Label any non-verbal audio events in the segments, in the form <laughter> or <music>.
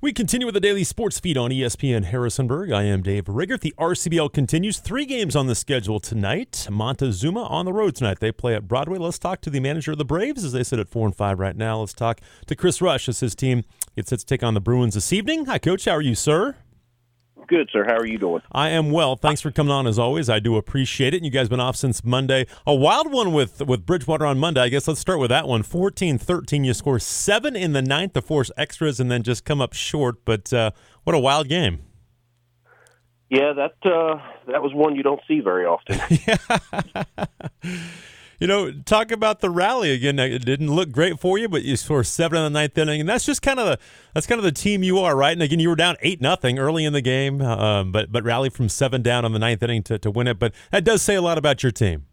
We continue with the daily sports feed on ESPN Harrisonburg. I am Dave Riggert. The RCBL continues. Three games on the schedule tonight. Montezuma on the road tonight. They play at Broadway. Let's talk to the manager of the Braves as they sit at four and five right now. Let's talk to Chris Rush as his team gets set to take on the Bruins this evening. Hi, Coach. How are you, sir? Good, sir. How are you doing? I am well. Thanks for coming on as always. I do appreciate it. And You guys been off since Monday. A wild one with with Bridgewater on Monday. I guess let's start with that one. 14-13. You score seven in the ninth to force extras and then just come up short. But uh, what a wild game. Yeah, that uh, that was one you don't see very often. <laughs> <laughs> you know, talk about the rally again. It didn't look great for you, but you scored seven in the ninth inning, and that's just kind of the that's kind of the team you are, right? And again, you were down eight nothing early in the game, um, but but rally from seven down on the ninth inning to, to win it. But that does say a lot about your team.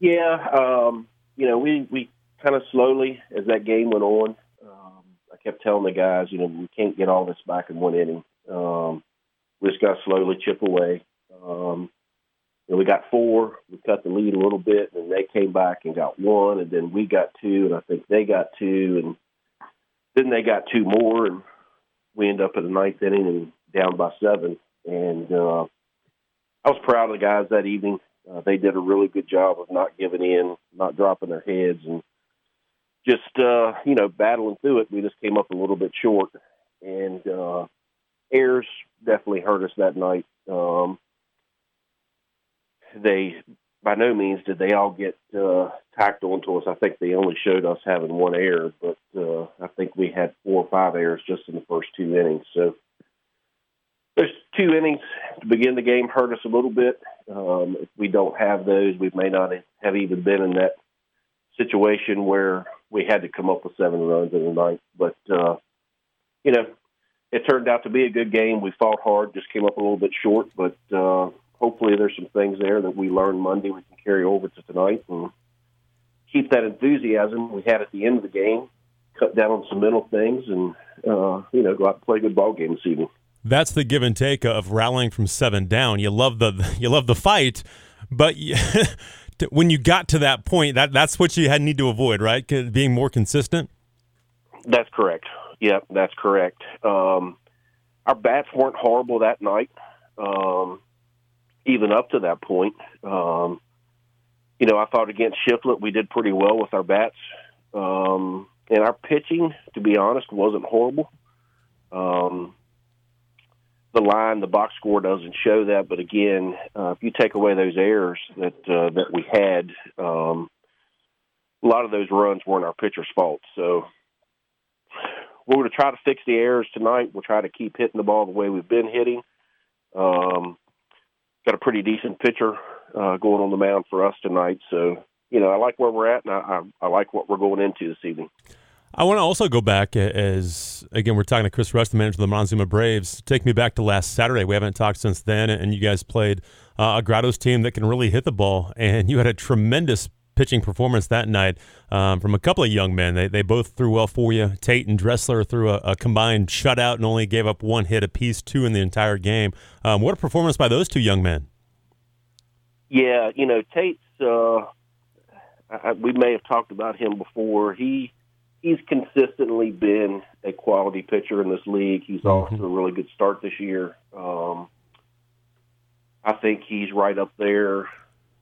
Yeah, um, you know, we we kind of slowly as that game went on. Um, I kept telling the guys, you know, we can't get all this back in one inning. Um, we just got to slowly chip away. Um, and we got four. We cut the lead a little bit, and they came back and got one, and then we got two, and I think they got two, and then they got two more, and we end up in the ninth inning and down by seven. And uh, I was proud of the guys that evening. Uh, they did a really good job of not giving in, not dropping their heads, and just uh, you know battling through it. We just came up a little bit short, and uh, errors definitely hurt us that night. Um, they by no means did they all get uh, tacked onto us. I think they only showed us having one error, but uh, I think we had four or five errors just in the first two innings. So those two innings to begin the game hurt us a little bit. Um, if we don't have those, we may not have even been in that situation where we had to come up with seven runs in the ninth. But uh, you know, it turned out to be a good game. We fought hard, just came up a little bit short, but uh, hopefully there's some things there that we learned Monday we can carry over to tonight and keep that enthusiasm we had at the end of the game, cut down on some mental things, and uh, you know go out and play a good ball game this evening. That's the give and take of rallying from seven down. You love the you love the fight, but you, <laughs> when you got to that point, that that's what you had need to avoid, right? Being more consistent. That's correct. Yep, that's correct. Um, our bats weren't horrible that night. Um, even up to that point. Um, you know, I thought against Shiflett we did pretty well with our bats. Um, and our pitching, to be honest, wasn't horrible. Um, the line, the box score doesn't show that, but again, uh, if you take away those errors that uh, that we had, um, a lot of those runs weren't our pitcher's fault. So we're going to try to fix the errors tonight. We'll try to keep hitting the ball the way we've been hitting. Um, got a pretty decent pitcher uh, going on the mound for us tonight. So, you know, I like where we're at, and I, I, I like what we're going into this evening. I want to also go back as again we're talking to Chris Rush, the manager of the Montezuma Braves. Take me back to last Saturday. We haven't talked since then, and you guys played uh, a Grottoes team that can really hit the ball, and you had a tremendous pitching performance that night um, from a couple of young men. They, they both threw well for you. Tate and Dressler threw a, a combined shutout and only gave up one hit apiece, two in the entire game. Um, what a performance by those two young men. Yeah, you know, Tate's, uh, I, we may have talked about him before. He He's consistently been a quality pitcher in this league. He's mm-hmm. off to a really good start this year. Um, I think he's right up there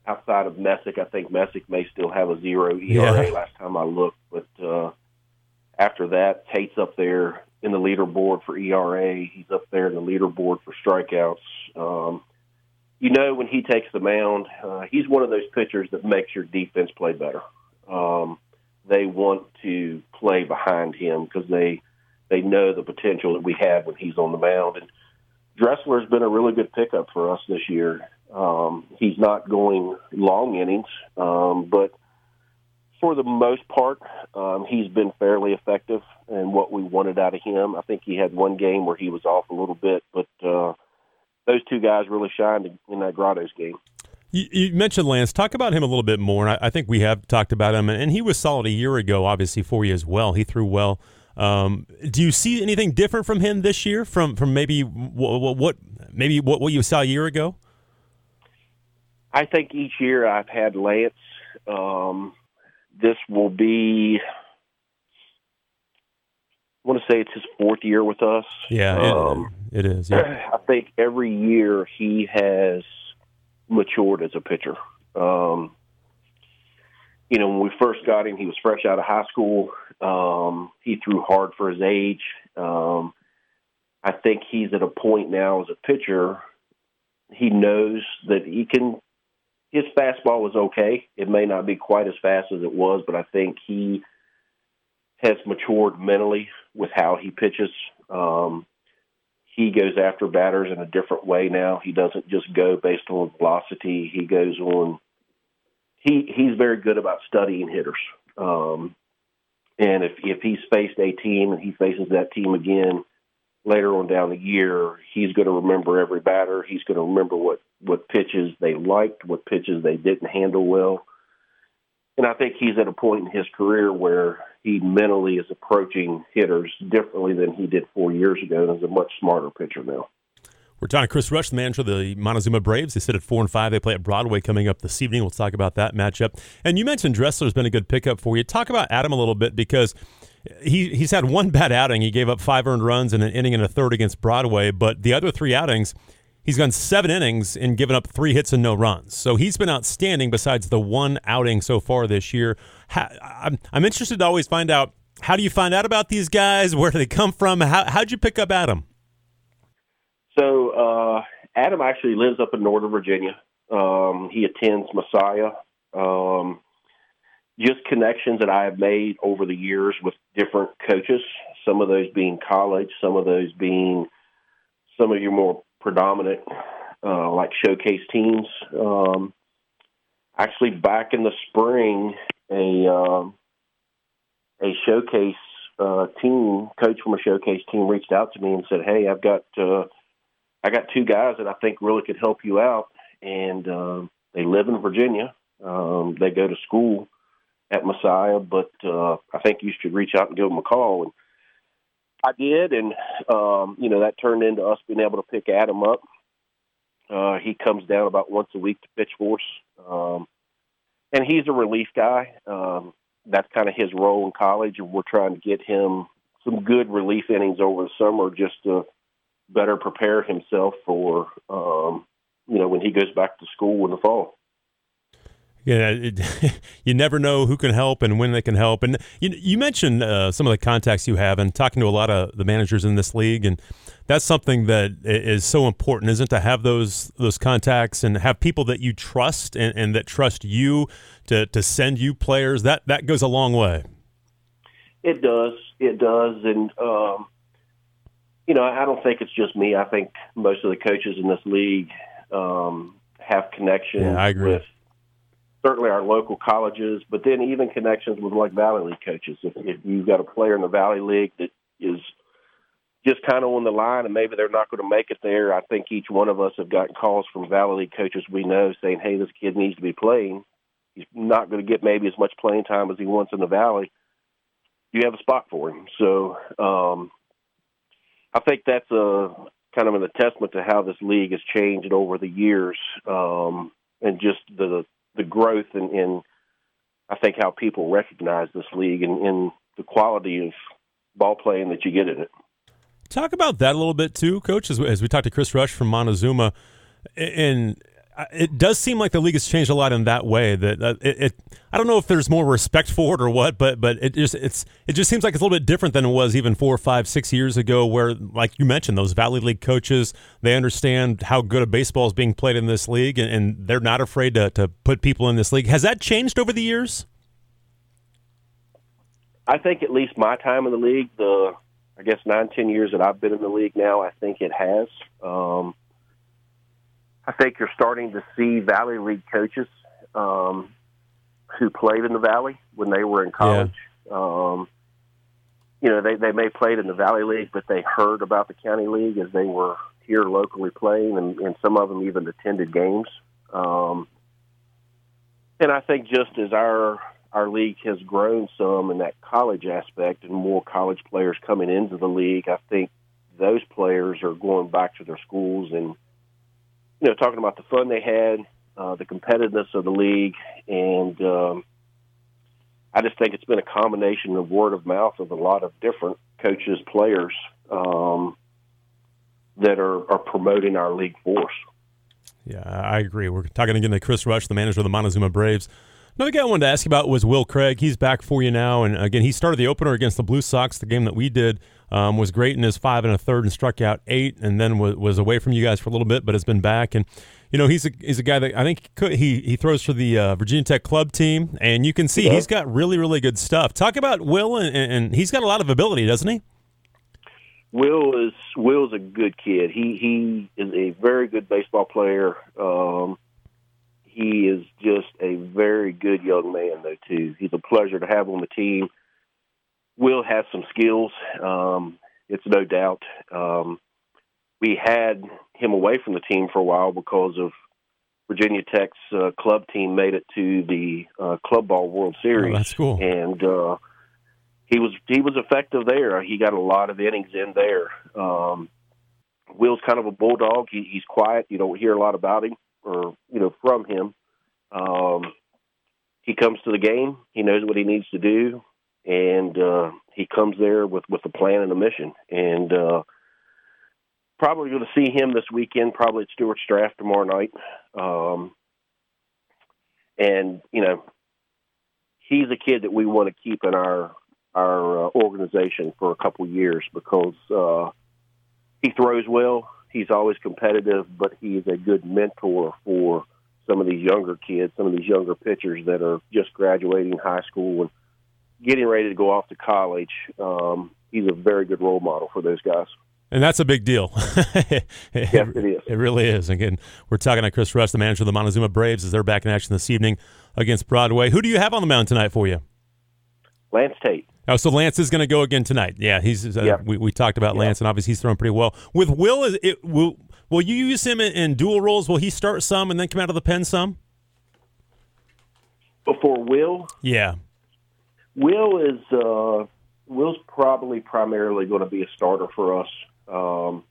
outside of Messick, I think Messick may still have a zero ERA yeah. <laughs> last time I looked, but uh, after that, Tate's up there in the leaderboard for ERA. He's up there in the leaderboard for strikeouts. Um, you know, when he takes the mound, uh, he's one of those pitchers that makes your defense play better. Um, they want to play behind him because they they know the potential that we have when he's on the mound. And Dressler's been a really good pickup for us this year. Um, he's not going long innings, um, but for the most part, um, he's been fairly effective in what we wanted out of him. I think he had one game where he was off a little bit, but uh, those two guys really shined in that Grottoes game. You, mentioned Lance. Talk about him a little bit more. I, I, think we have talked about him, and he was solid a year ago, obviously for you as well. He threw well. Um, do you see anything different from him this year? From from maybe what, what maybe what, what you saw a year ago? I think each year I've had Lance. Um, this will be I want to say it's his fourth year with us. Yeah, it, um, it is. Yeah. <clears throat> I think every year he has matured as a pitcher. Um, you know, when we first got him, he was fresh out of high school. Um, he threw hard for his age. Um, I think he's at a point now as a pitcher. He knows that he can. His fastball was okay. It may not be quite as fast as it was, but I think he has matured mentally with how he pitches. Um, he goes after batters in a different way now. He doesn't just go based on velocity. He goes on. He he's very good about studying hitters. Um, and if if he's faced a team and he faces that team again later on down the year, he's going to remember every batter. He's going to remember what what pitches they liked, what pitches they didn't handle well. And I think he's at a point in his career where he mentally is approaching hitters differently than he did four years ago and is a much smarter pitcher now. We're talking to Chris Rush, the manager of the Montezuma Braves. They sit at four and five. They play at Broadway coming up this evening. We'll talk about that matchup. And you mentioned Dressler's been a good pickup for you. Talk about Adam a little bit because he he's had one bad outing. He gave up five earned runs in an inning and a third against Broadway, but the other three outings, he's gone seven innings and given up three hits and no runs. So he's been outstanding. Besides the one outing so far this year, I'm I'm interested to always find out how do you find out about these guys? Where do they come from? How how'd you pick up Adam? So uh, Adam actually lives up in Northern Virginia. Um, he attends Messiah. Um, just connections that I have made over the years with different coaches. Some of those being college, some of those being some of your more predominant, uh, like showcase teams. Um, actually, back in the spring, a um, a showcase uh, team coach from a showcase team reached out to me and said, "Hey, I've got uh, I got two guys that I think really could help you out, and uh, they live in Virginia. Um, they go to school at Messiah, but uh, I think you should reach out and give them a call." And I did, and um, you know that turned into us being able to pick Adam up. Uh, he comes down about once a week to pitch for us, um, and he's a relief guy. Um, that's kind of his role in college, and we're trying to get him some good relief innings over the summer just to better prepare himself for um, you know when he goes back to school in the fall. Yeah, it, <laughs> you never know who can help and when they can help. And you, you mentioned uh, some of the contacts you have, and talking to a lot of the managers in this league, and that's something that is so important, isn't to have those those contacts and have people that you trust and, and that trust you to to send you players. That that goes a long way. It does. It does, and um, you know, I don't think it's just me. I think most of the coaches in this league um, have connections yeah, with certainly our local colleges, but then even connections with like Valley League coaches. If, if you've got a player in the Valley League that is just kind of on the line and maybe they're not going to make it there, I think each one of us have gotten calls from Valley League coaches we know saying, hey, this kid needs to be playing. He's not going to get maybe as much playing time as he wants in the Valley. You have a spot for him? So um, I think that's a kind of an testament to how this league has changed over the years, um, and just the the growth in, in I think how people recognize this league and, and the quality of ball playing that you get in it. Talk about that a little bit too, Coach. As, as we talked to Chris Rush from Montezuma, and it does seem like the league has changed a lot in that way. That uh, it, it, I don't know if there's more respect for it or what, but but it just it's it just seems like it's a little bit different than it was even four, five, six years ago. Where, like you mentioned, those Valley League coaches they understand how good a baseball is being played in this league, and, and they're not afraid to to put people in this league. Has that changed over the years? I think at least my time in the league, the I guess nine, ten years that I've been in the league now, I think it has. Um, I think you're starting to see Valley League coaches um, who played in the Valley when they were in college. Yeah. Um, you know, they, they may played in the Valley League, but they heard about the County League as they were here locally playing, and, and some of them even attended games. Um, and I think just as our our league has grown some in that college aspect, and more college players coming into the league, I think those players are going back to their schools and you know, talking about the fun they had, uh, the competitiveness of the league, and um, I just think it's been a combination of word of mouth of a lot of different coaches, players um, that are, are promoting our league force. Yeah, I agree. We're talking again to Chris Rush, the manager of the Montezuma Braves. Another guy I wanted to ask you about was Will Craig. He's back for you now, and again, he started the opener against the Blue Sox. The game that we did um, was great in his five and a third, and struck out eight, and then was, was away from you guys for a little bit, but has been back. And you know, he's a he's a guy that I think could, he he throws for the uh, Virginia Tech club team, and you can see yeah. he's got really really good stuff. Talk about Will, and, and he's got a lot of ability, doesn't he? Will is Will's a good kid. He he is a very good baseball player. Um, he is just a very good young man, though. Too, he's a pleasure to have on the team. Will has some skills. Um, it's no doubt. Um, we had him away from the team for a while because of Virginia Tech's uh, club team made it to the uh, Club Ball World Series. Oh, that's cool. And uh, he was he was effective there. He got a lot of innings in there. Um, Will's kind of a bulldog. He, he's quiet. You don't hear a lot about him or you know from him. Um, he comes to the game. He knows what he needs to do, and uh, he comes there with with a plan and a mission. And uh, probably going to see him this weekend. Probably at Stuarts Draft tomorrow night. Um, and you know, he's a kid that we want to keep in our our uh, organization for a couple years because uh, he throws well. He's always competitive, but he is a good mentor for some of these younger kids, some of these younger pitchers that are just graduating high school and getting ready to go off to college. Um, he's a very good role model for those guys. And that's a big deal. it, <laughs> yes, it is. It really is. Again, we're talking to Chris Rush, the manager of the Montezuma Braves, as they're back in action this evening against Broadway. Who do you have on the mound tonight for you? Lance Tate. Oh, so Lance is going to go again tonight. Yeah, he's. Uh, yep. we, we talked about yep. Lance, and obviously he's throwing pretty well. With Will, is it will will you use him in, in, dual roles? Will he start some and then come out of the pen some? Before Will, yeah. Will is uh, Will's probably primarily going to be a starter for us. Um,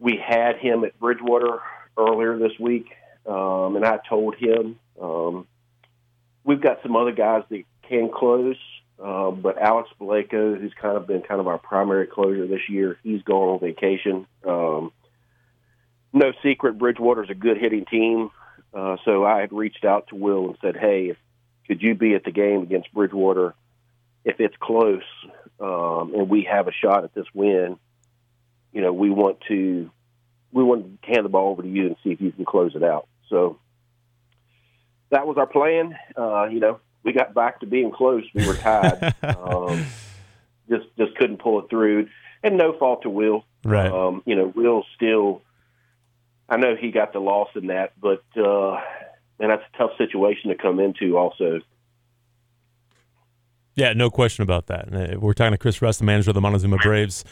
we had him at Bridgewater earlier this week, um, and I told him um, we've got some other guys that can close. Um, but Alex Baleko, who's kind of been kind of our primary closer this year, he's gone on vacation. Um, no secret, Bridgewater's a good hitting team. Uh, so I had reached out to Will and said, "Hey, if, could you be at the game against Bridgewater if it's close um, and we have a shot at this win? You know, we want to we want to hand the ball over to you and see if you can close it out." So that was our plan. Uh, you know, we got back to being close. We were tied. <laughs> um, just just couldn't pull it through, and no fault to Will. Right. Um, you know, Will still. I know he got the loss in that, but uh, and that's a tough situation to come into. Also. Yeah, no question about that. Uh, we're talking to Chris Rush, the manager of the Montezuma Braves.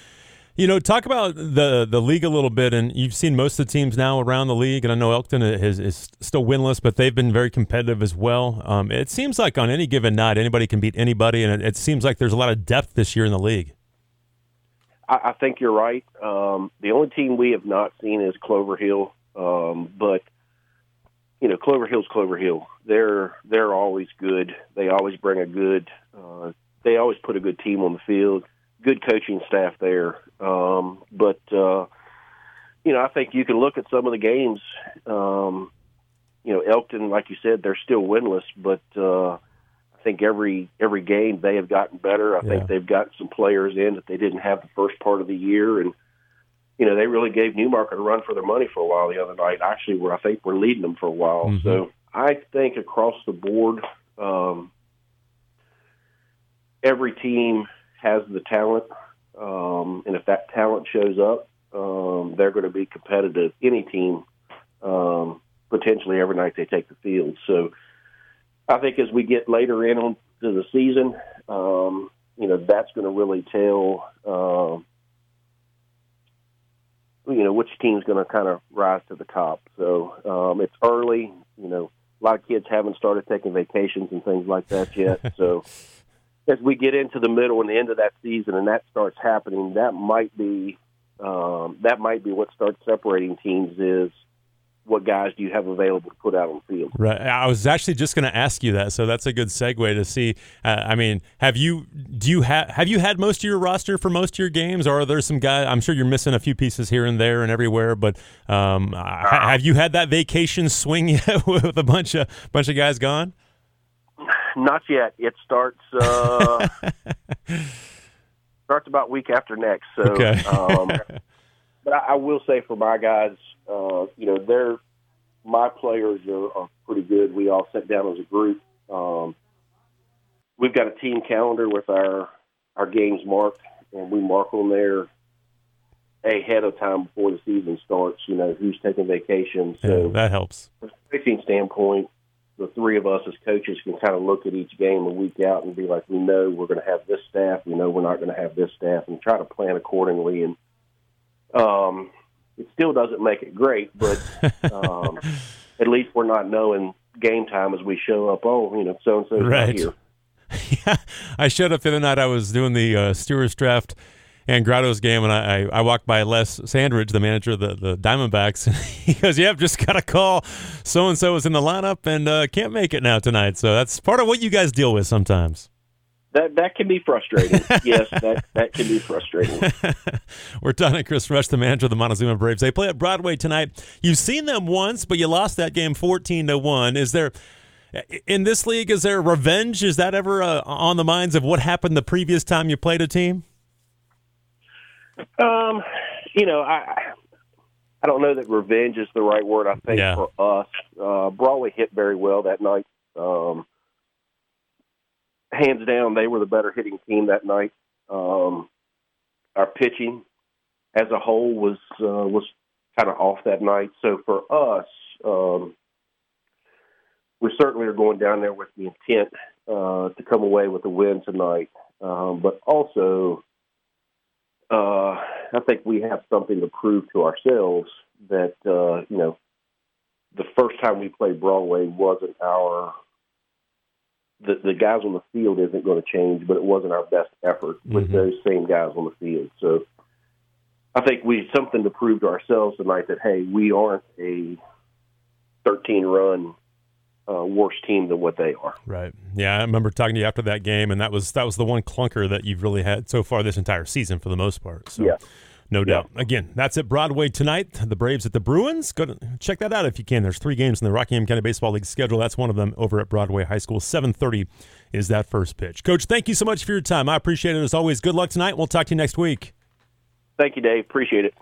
You know, talk about the the league a little bit, and you've seen most of the teams now around the league, and I know Elkton is, is still winless, but they've been very competitive as well. Um, it seems like on any given night, anybody can beat anybody, and it, it, seems like there's a lot of depth this year in the league. I, I think you're right. Um, the only team we have not seen is Clover Hill, um, but you know, Clover Hill's Clover Hill. They're they're always good. They always bring a good. Uh, they always put a good team on the field good coaching staff there. Um, but uh, you know, I think you can look at some of the games. Um, you know, Elkton, like you said, they're still winless, but uh, I think every every game they have gotten better. I yeah. think they've got some players in that they didn't have the first part of the year, and you know, they really gave New Market a run for their money for a while the other night. Actually, where I think we're leading them for a while. Mm-hmm. So I think across the board, um, every team has the talent, um, and if that talent shows up, um, they're going to be competitive. Any team, um, potentially every night they take the field. So I think as we get later in on to the season, um, you know, that's going to really tell, uh, you know, which team's going to kind of rise to the top. So um, it's early. You know, a lot of kids haven't started taking vacations and things like that yet. <laughs> So as we get into the middle and the end of that season and that starts happening, that might be um, that might be what starts separating teams is what guys do you have available to put out on the field. Right. I was actually just going to ask you that, so that's a good segue to see. Uh, I mean, have you do you have have you had most of your roster for most of your games, or are there some guys? I'm sure you're missing a few pieces here and there and everywhere, but um, uh, have you had that vacation swing <laughs> yet with a bunch of bunch of guys gone? Not yet. It starts uh, <laughs> starts about week after next. So, okay. um, <laughs> but I, I will say for my guys, uh, you know, they're my players are, are pretty good. We all sat down as a group. Um, we've got a team calendar with our our games marked, and we mark on there ahead of time before the season starts. You know, who's taking vacation. So yeah, that helps. From a coaching standpoint, the three of us as coaches can kind of look at each game a week out and be like, we know we're going to have this staff, we know we're not going to have this staff, and try to plan accordingly. And um, it still doesn't make it great, but <laughs> um, at least we're not knowing game time as we show up. Oh, you know, so and so right. here. <laughs> yeah, I showed up the other night. I was doing the uh, Stuarts Draft and Grottoes game, and I, I, I, walked by Les Sandridge, the manager of the, the Diamondbacks, <laughs> and he goes, "Yep, just got a call. So and so is in the lineup and uh, can't make it now tonight." So that's part of what you guys deal with sometimes. That that can be frustrating. <laughs> yes, that that can be frustrating. <laughs> We're talking to Chris Rush, the manager of the Montezuma Braves. They play at Broadway tonight. You've seen them once, but you lost that game fourteen to one. Is there? In this league, is there revenge? Is that ever uh, on the minds of what happened the previous time you played a team? Um, you know, I I don't know that revenge is the right word. I think yeah. for us, uh, Broadway hit very well that night. Um, hands down, they were the better hitting team that night. Um, our pitching, as a whole, was uh, was kind of off that night. So for us, um, we certainly are going down there with the intent uh, to come away with a win tonight. Um, but also, uh, I think we have something to prove to ourselves that uh, you know the first time we played Broadway wasn't our the the guys on the field isn't going to change, but it wasn't our best effort with Mhm. those same guys on the field. So I think we have something to prove to ourselves tonight that hey, we aren't a 13 run uh, worse team than what they are. Right. Yeah, I remember talking to you after that game, and that was that was the one clunker that you've really had so far this entire season for the most part. So. Yeah. No doubt. Again, that's at Broadway tonight. The Braves at the Bruins. Go to check that out if you can. There's three games in the Rockingham County Baseball League schedule. That's one of them over at Broadway High School. 7:30 is that first pitch. Coach, thank you so much for your time. I appreciate it as always. Good luck tonight. We'll talk to you next week. Thank you, Dave. Appreciate it.